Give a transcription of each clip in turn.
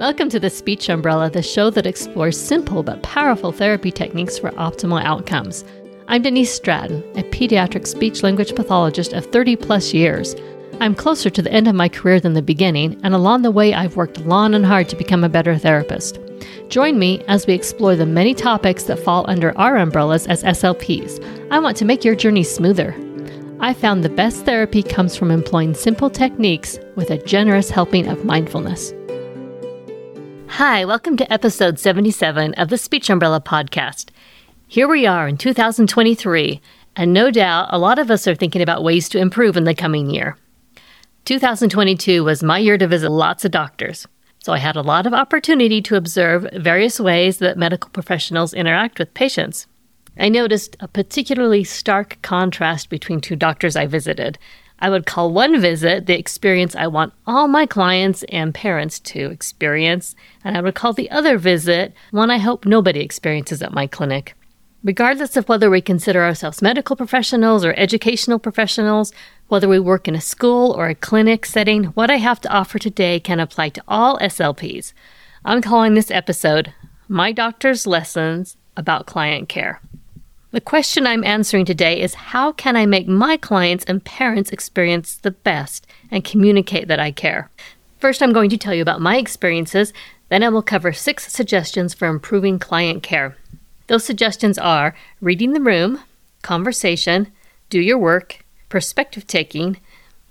Welcome to the Speech Umbrella, the show that explores simple but powerful therapy techniques for optimal outcomes. I'm Denise Stratton, a pediatric speech language pathologist of 30 plus years. I'm closer to the end of my career than the beginning, and along the way, I've worked long and hard to become a better therapist. Join me as we explore the many topics that fall under our umbrellas as SLPs. I want to make your journey smoother. I found the best therapy comes from employing simple techniques with a generous helping of mindfulness. Hi, welcome to episode 77 of the Speech Umbrella podcast. Here we are in 2023, and no doubt a lot of us are thinking about ways to improve in the coming year. 2022 was my year to visit lots of doctors, so I had a lot of opportunity to observe various ways that medical professionals interact with patients. I noticed a particularly stark contrast between two doctors I visited. I would call one visit the experience I want all my clients and parents to experience, and I would call the other visit one I hope nobody experiences at my clinic. Regardless of whether we consider ourselves medical professionals or educational professionals, whether we work in a school or a clinic setting, what I have to offer today can apply to all SLPs. I'm calling this episode My Doctor's Lessons About Client Care. The question I'm answering today is how can I make my clients and parents experience the best and communicate that I care? First, I'm going to tell you about my experiences, then I will cover six suggestions for improving client care. Those suggestions are reading the room, conversation, do your work, perspective taking,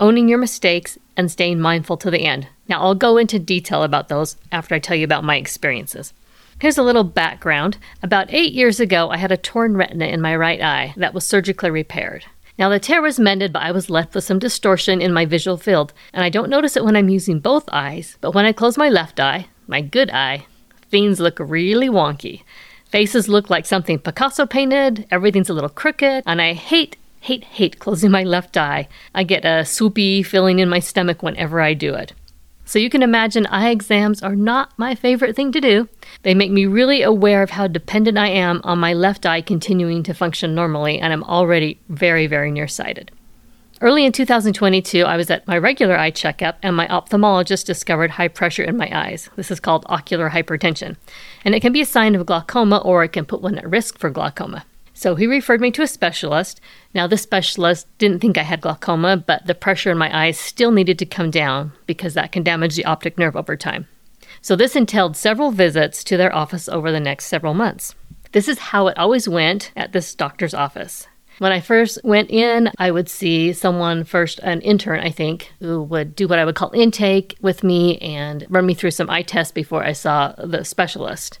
owning your mistakes, and staying mindful to the end. Now, I'll go into detail about those after I tell you about my experiences. Here's a little background. About eight years ago, I had a torn retina in my right eye that was surgically repaired. Now, the tear was mended, but I was left with some distortion in my visual field, and I don't notice it when I'm using both eyes, but when I close my left eye, my good eye, things look really wonky. Faces look like something Picasso painted, everything's a little crooked, and I hate, hate, hate closing my left eye. I get a swoopy feeling in my stomach whenever I do it. So you can imagine eye exams are not my favorite thing to do. They make me really aware of how dependent I am on my left eye continuing to function normally, and I'm already very, very nearsighted. Early in 2022, I was at my regular eye checkup, and my ophthalmologist discovered high pressure in my eyes. This is called ocular hypertension, and it can be a sign of glaucoma or it can put one at risk for glaucoma. So he referred me to a specialist. Now, this specialist didn't think I had glaucoma, but the pressure in my eyes still needed to come down because that can damage the optic nerve over time. So, this entailed several visits to their office over the next several months. This is how it always went at this doctor's office. When I first went in, I would see someone first, an intern, I think, who would do what I would call intake with me and run me through some eye tests before I saw the specialist.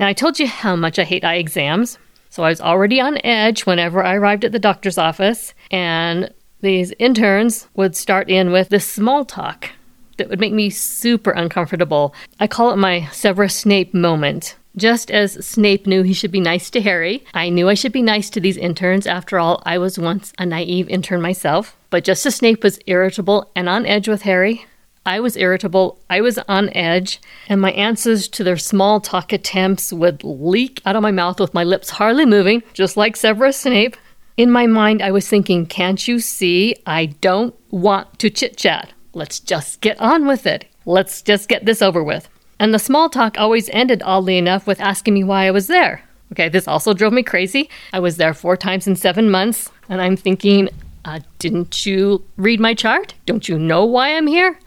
Now, I told you how much I hate eye exams. So I was already on edge whenever I arrived at the doctor's office, and these interns would start in with this small talk that would make me super uncomfortable. I call it my Severus Snape moment. Just as Snape knew he should be nice to Harry, I knew I should be nice to these interns. After all, I was once a naive intern myself. But just as Snape was irritable and on edge with Harry, I was irritable, I was on edge, and my answers to their small talk attempts would leak out of my mouth with my lips hardly moving, just like Severus Snape. In my mind, I was thinking, Can't you see? I don't want to chit chat. Let's just get on with it. Let's just get this over with. And the small talk always ended, oddly enough, with asking me why I was there. Okay, this also drove me crazy. I was there four times in seven months, and I'm thinking, uh, didn't you read my chart? Don't you know why I'm here?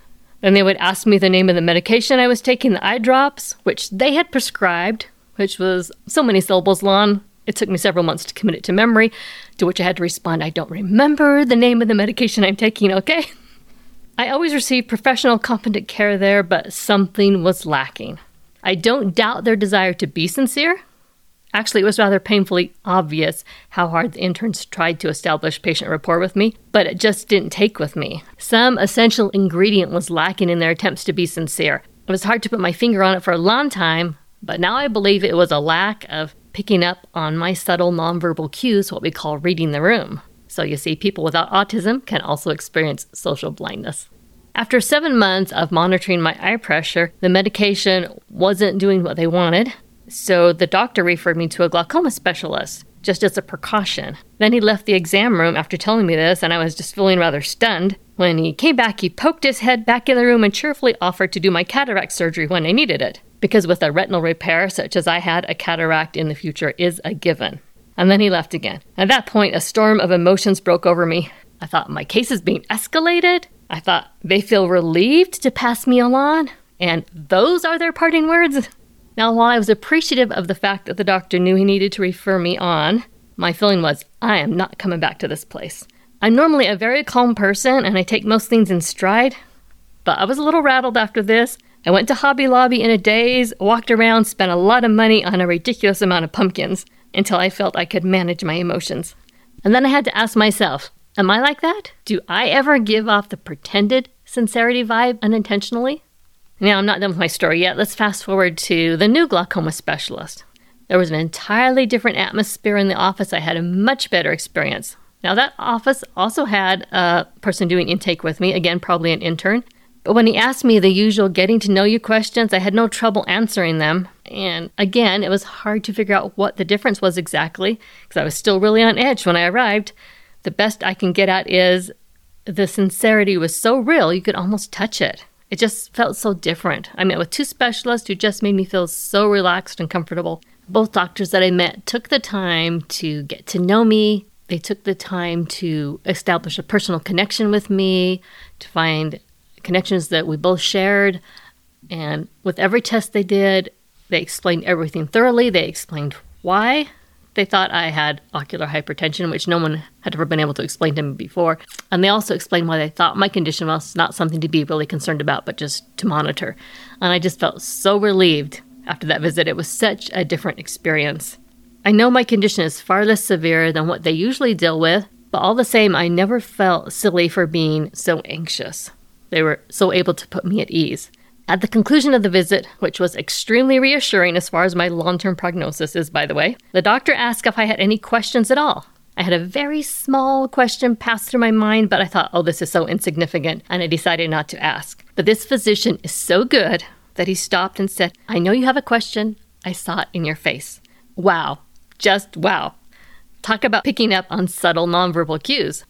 Then they would ask me the name of the medication I was taking, the eye drops, which they had prescribed, which was so many syllables long. It took me several months to commit it to memory, to which I had to respond, I don't remember the name of the medication I'm taking, okay? I always received professional, competent care there, but something was lacking. I don't doubt their desire to be sincere, Actually, it was rather painfully obvious how hard the interns tried to establish patient rapport with me, but it just didn't take with me. Some essential ingredient was lacking in their attempts to be sincere. It was hard to put my finger on it for a long time, but now I believe it was a lack of picking up on my subtle nonverbal cues, what we call reading the room. So you see, people without autism can also experience social blindness. After seven months of monitoring my eye pressure, the medication wasn't doing what they wanted. So the doctor referred me to a glaucoma specialist just as a precaution. Then he left the exam room after telling me this, and I was just feeling rather stunned. When he came back, he poked his head back in the room and cheerfully offered to do my cataract surgery when I needed it. Because with a retinal repair such as I had, a cataract in the future is a given. And then he left again. At that point, a storm of emotions broke over me. I thought my case is being escalated. I thought they feel relieved to pass me along. And those are their parting words. Now, while I was appreciative of the fact that the doctor knew he needed to refer me on, my feeling was, I am not coming back to this place. I'm normally a very calm person and I take most things in stride, but I was a little rattled after this. I went to Hobby Lobby in a daze, walked around, spent a lot of money on a ridiculous amount of pumpkins until I felt I could manage my emotions. And then I had to ask myself, am I like that? Do I ever give off the pretended sincerity vibe unintentionally? Now, I'm not done with my story yet. Let's fast forward to the new glaucoma specialist. There was an entirely different atmosphere in the office. I had a much better experience. Now, that office also had a person doing intake with me, again, probably an intern. But when he asked me the usual getting to know you questions, I had no trouble answering them. And again, it was hard to figure out what the difference was exactly because I was still really on edge when I arrived. The best I can get at is the sincerity was so real you could almost touch it. It just felt so different. I met with two specialists who just made me feel so relaxed and comfortable. Both doctors that I met took the time to get to know me. They took the time to establish a personal connection with me, to find connections that we both shared. And with every test they did, they explained everything thoroughly. They explained why they thought I had ocular hypertension, which no one had ever been able to explain to me before. And they also explained why they thought my condition was not something to be really concerned about, but just to monitor. And I just felt so relieved after that visit. It was such a different experience. I know my condition is far less severe than what they usually deal with, but all the same, I never felt silly for being so anxious. They were so able to put me at ease. At the conclusion of the visit, which was extremely reassuring as far as my long term prognosis is, by the way, the doctor asked if I had any questions at all. I had a very small question pass through my mind, but I thought, oh, this is so insignificant, and I decided not to ask. But this physician is so good that he stopped and said, I know you have a question. I saw it in your face. Wow. Just wow. Talk about picking up on subtle nonverbal cues.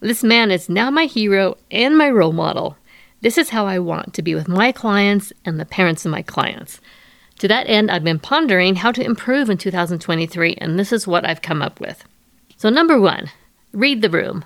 This man is now my hero and my role model. This is how I want to be with my clients and the parents of my clients. To that end, I've been pondering how to improve in 2023, and this is what I've come up with. So, number one, read the room.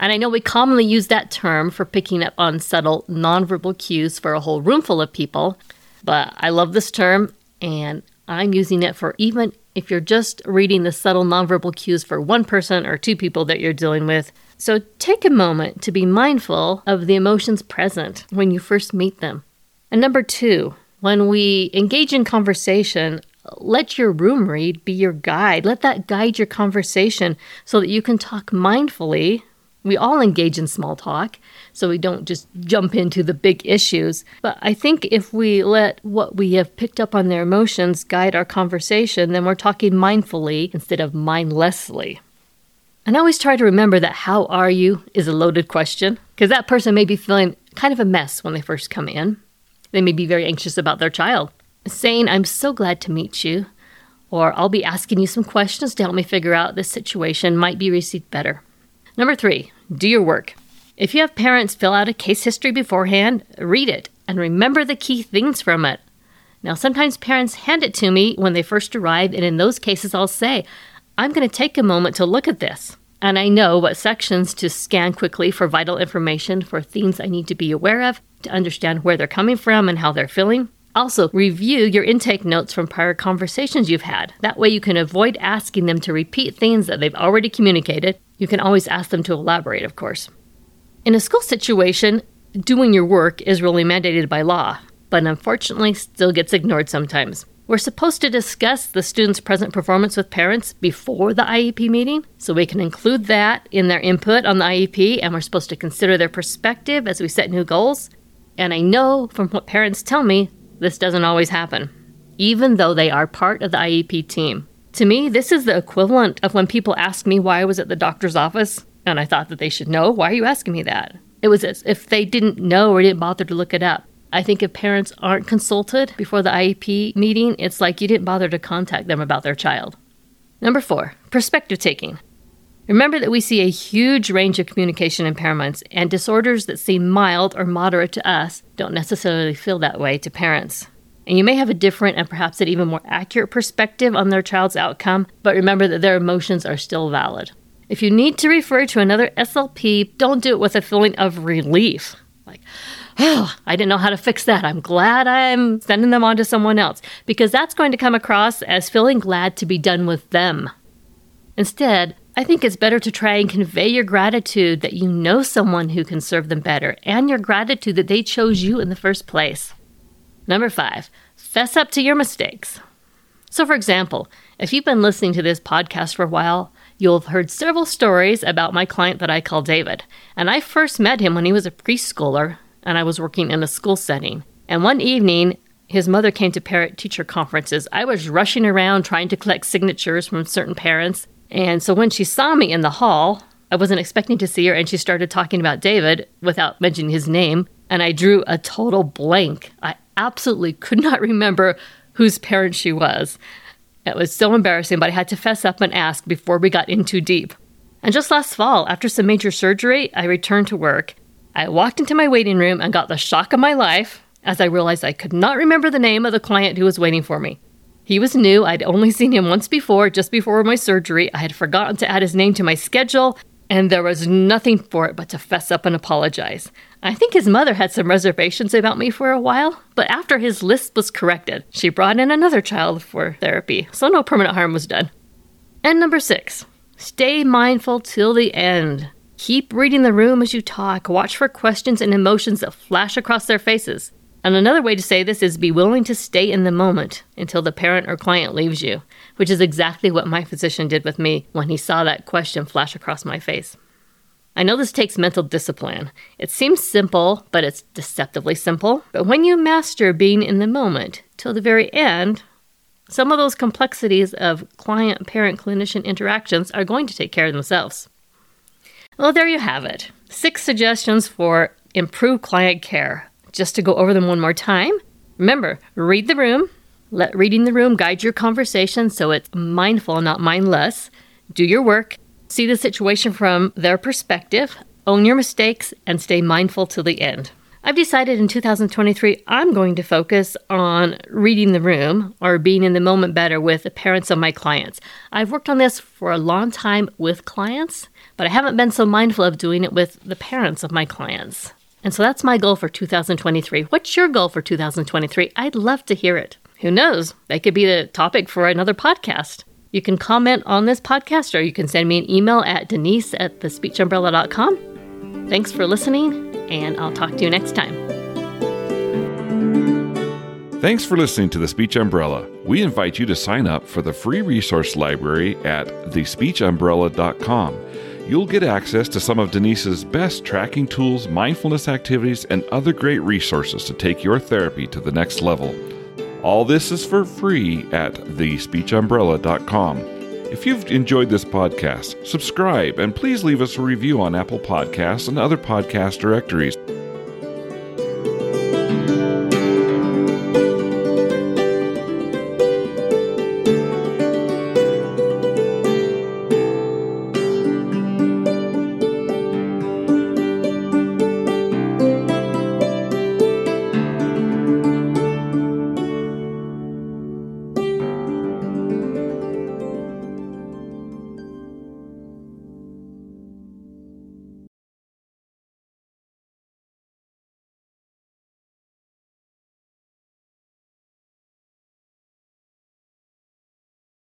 And I know we commonly use that term for picking up on subtle nonverbal cues for a whole room full of people, but I love this term and I'm using it for even if you're just reading the subtle nonverbal cues for one person or two people that you're dealing with. So take a moment to be mindful of the emotions present when you first meet them. And number two, when we engage in conversation, let your room read be your guide. Let that guide your conversation so that you can talk mindfully. We all engage in small talk, so we don't just jump into the big issues. But I think if we let what we have picked up on their emotions guide our conversation, then we're talking mindfully instead of mindlessly. And I always try to remember that how are you is a loaded question because that person may be feeling kind of a mess when they first come in. They may be very anxious about their child. Saying, I'm so glad to meet you, or I'll be asking you some questions to help me figure out this situation might be received better. Number three, do your work. If you have parents fill out a case history beforehand, read it and remember the key things from it. Now, sometimes parents hand it to me when they first arrive, and in those cases, I'll say, I'm going to take a moment to look at this. And I know what sections to scan quickly for vital information, for themes I need to be aware of, to understand where they're coming from and how they're feeling. Also, review your intake notes from prior conversations you've had. That way, you can avoid asking them to repeat things that they've already communicated. You can always ask them to elaborate, of course. In a school situation, doing your work is really mandated by law, but unfortunately still gets ignored sometimes. We're supposed to discuss the student's present performance with parents before the IEP meeting, so we can include that in their input on the IEP, and we're supposed to consider their perspective as we set new goals. And I know from what parents tell me, this doesn't always happen, even though they are part of the IEP team. To me, this is the equivalent of when people ask me why I was at the doctor's office, and I thought that they should know. Why are you asking me that? It was as if they didn't know or didn't bother to look it up. I think if parents aren't consulted before the IEP meeting, it's like you didn't bother to contact them about their child. Number four, perspective taking. Remember that we see a huge range of communication impairments, and disorders that seem mild or moderate to us don't necessarily feel that way to parents. And you may have a different and perhaps an even more accurate perspective on their child's outcome, but remember that their emotions are still valid. If you need to refer to another SLP, don't do it with a feeling of relief. Like, oh, I didn't know how to fix that. I'm glad I'm sending them on to someone else, because that's going to come across as feeling glad to be done with them. Instead, I think it's better to try and convey your gratitude that you know someone who can serve them better and your gratitude that they chose you in the first place. Number five, fess up to your mistakes. So, for example, if you've been listening to this podcast for a while, you'll have heard several stories about my client that I call David. And I first met him when he was a preschooler and I was working in a school setting. And one evening, his mother came to parent teacher conferences. I was rushing around trying to collect signatures from certain parents, and so when she saw me in the hall, I wasn't expecting to see her, and she started talking about David without mentioning his name. And I drew a total blank. I absolutely could not remember whose parent she was. It was so embarrassing, but I had to fess up and ask before we got in too deep. And just last fall, after some major surgery, I returned to work. I walked into my waiting room and got the shock of my life as I realized I could not remember the name of the client who was waiting for me. He was new. I'd only seen him once before, just before my surgery. I had forgotten to add his name to my schedule, and there was nothing for it but to fess up and apologize. I think his mother had some reservations about me for a while, but after his list was corrected, she brought in another child for therapy, so no permanent harm was done. And number six, stay mindful till the end. Keep reading the room as you talk. Watch for questions and emotions that flash across their faces. And another way to say this is be willing to stay in the moment until the parent or client leaves you, which is exactly what my physician did with me when he saw that question flash across my face. I know this takes mental discipline. It seems simple, but it's deceptively simple. But when you master being in the moment till the very end, some of those complexities of client parent clinician interactions are going to take care of themselves. Well, there you have it. Six suggestions for improved client care just to go over them one more time, remember read the room, let reading the room guide your conversation so it's mindful, not mindless. Do your work, see the situation from their perspective, own your mistakes, and stay mindful to the end. I've decided in 2023 I'm going to focus on reading the room or being in the moment better with the parents of my clients. I've worked on this for a long time with clients, but I haven't been so mindful of doing it with the parents of my clients. And so that's my goal for 2023. What's your goal for 2023? I'd love to hear it. Who knows? That could be the topic for another podcast. You can comment on this podcast or you can send me an email at denise at thespeechumbrella.com. Thanks for listening, and I'll talk to you next time. Thanks for listening to The Speech Umbrella. We invite you to sign up for the free resource library at thespeechumbrella.com you'll get access to some of Denise's best tracking tools, mindfulness activities, and other great resources to take your therapy to the next level. All this is for free at thespeechumbrella.com. If you've enjoyed this podcast, subscribe and please leave us a review on Apple Podcasts and other podcast directories.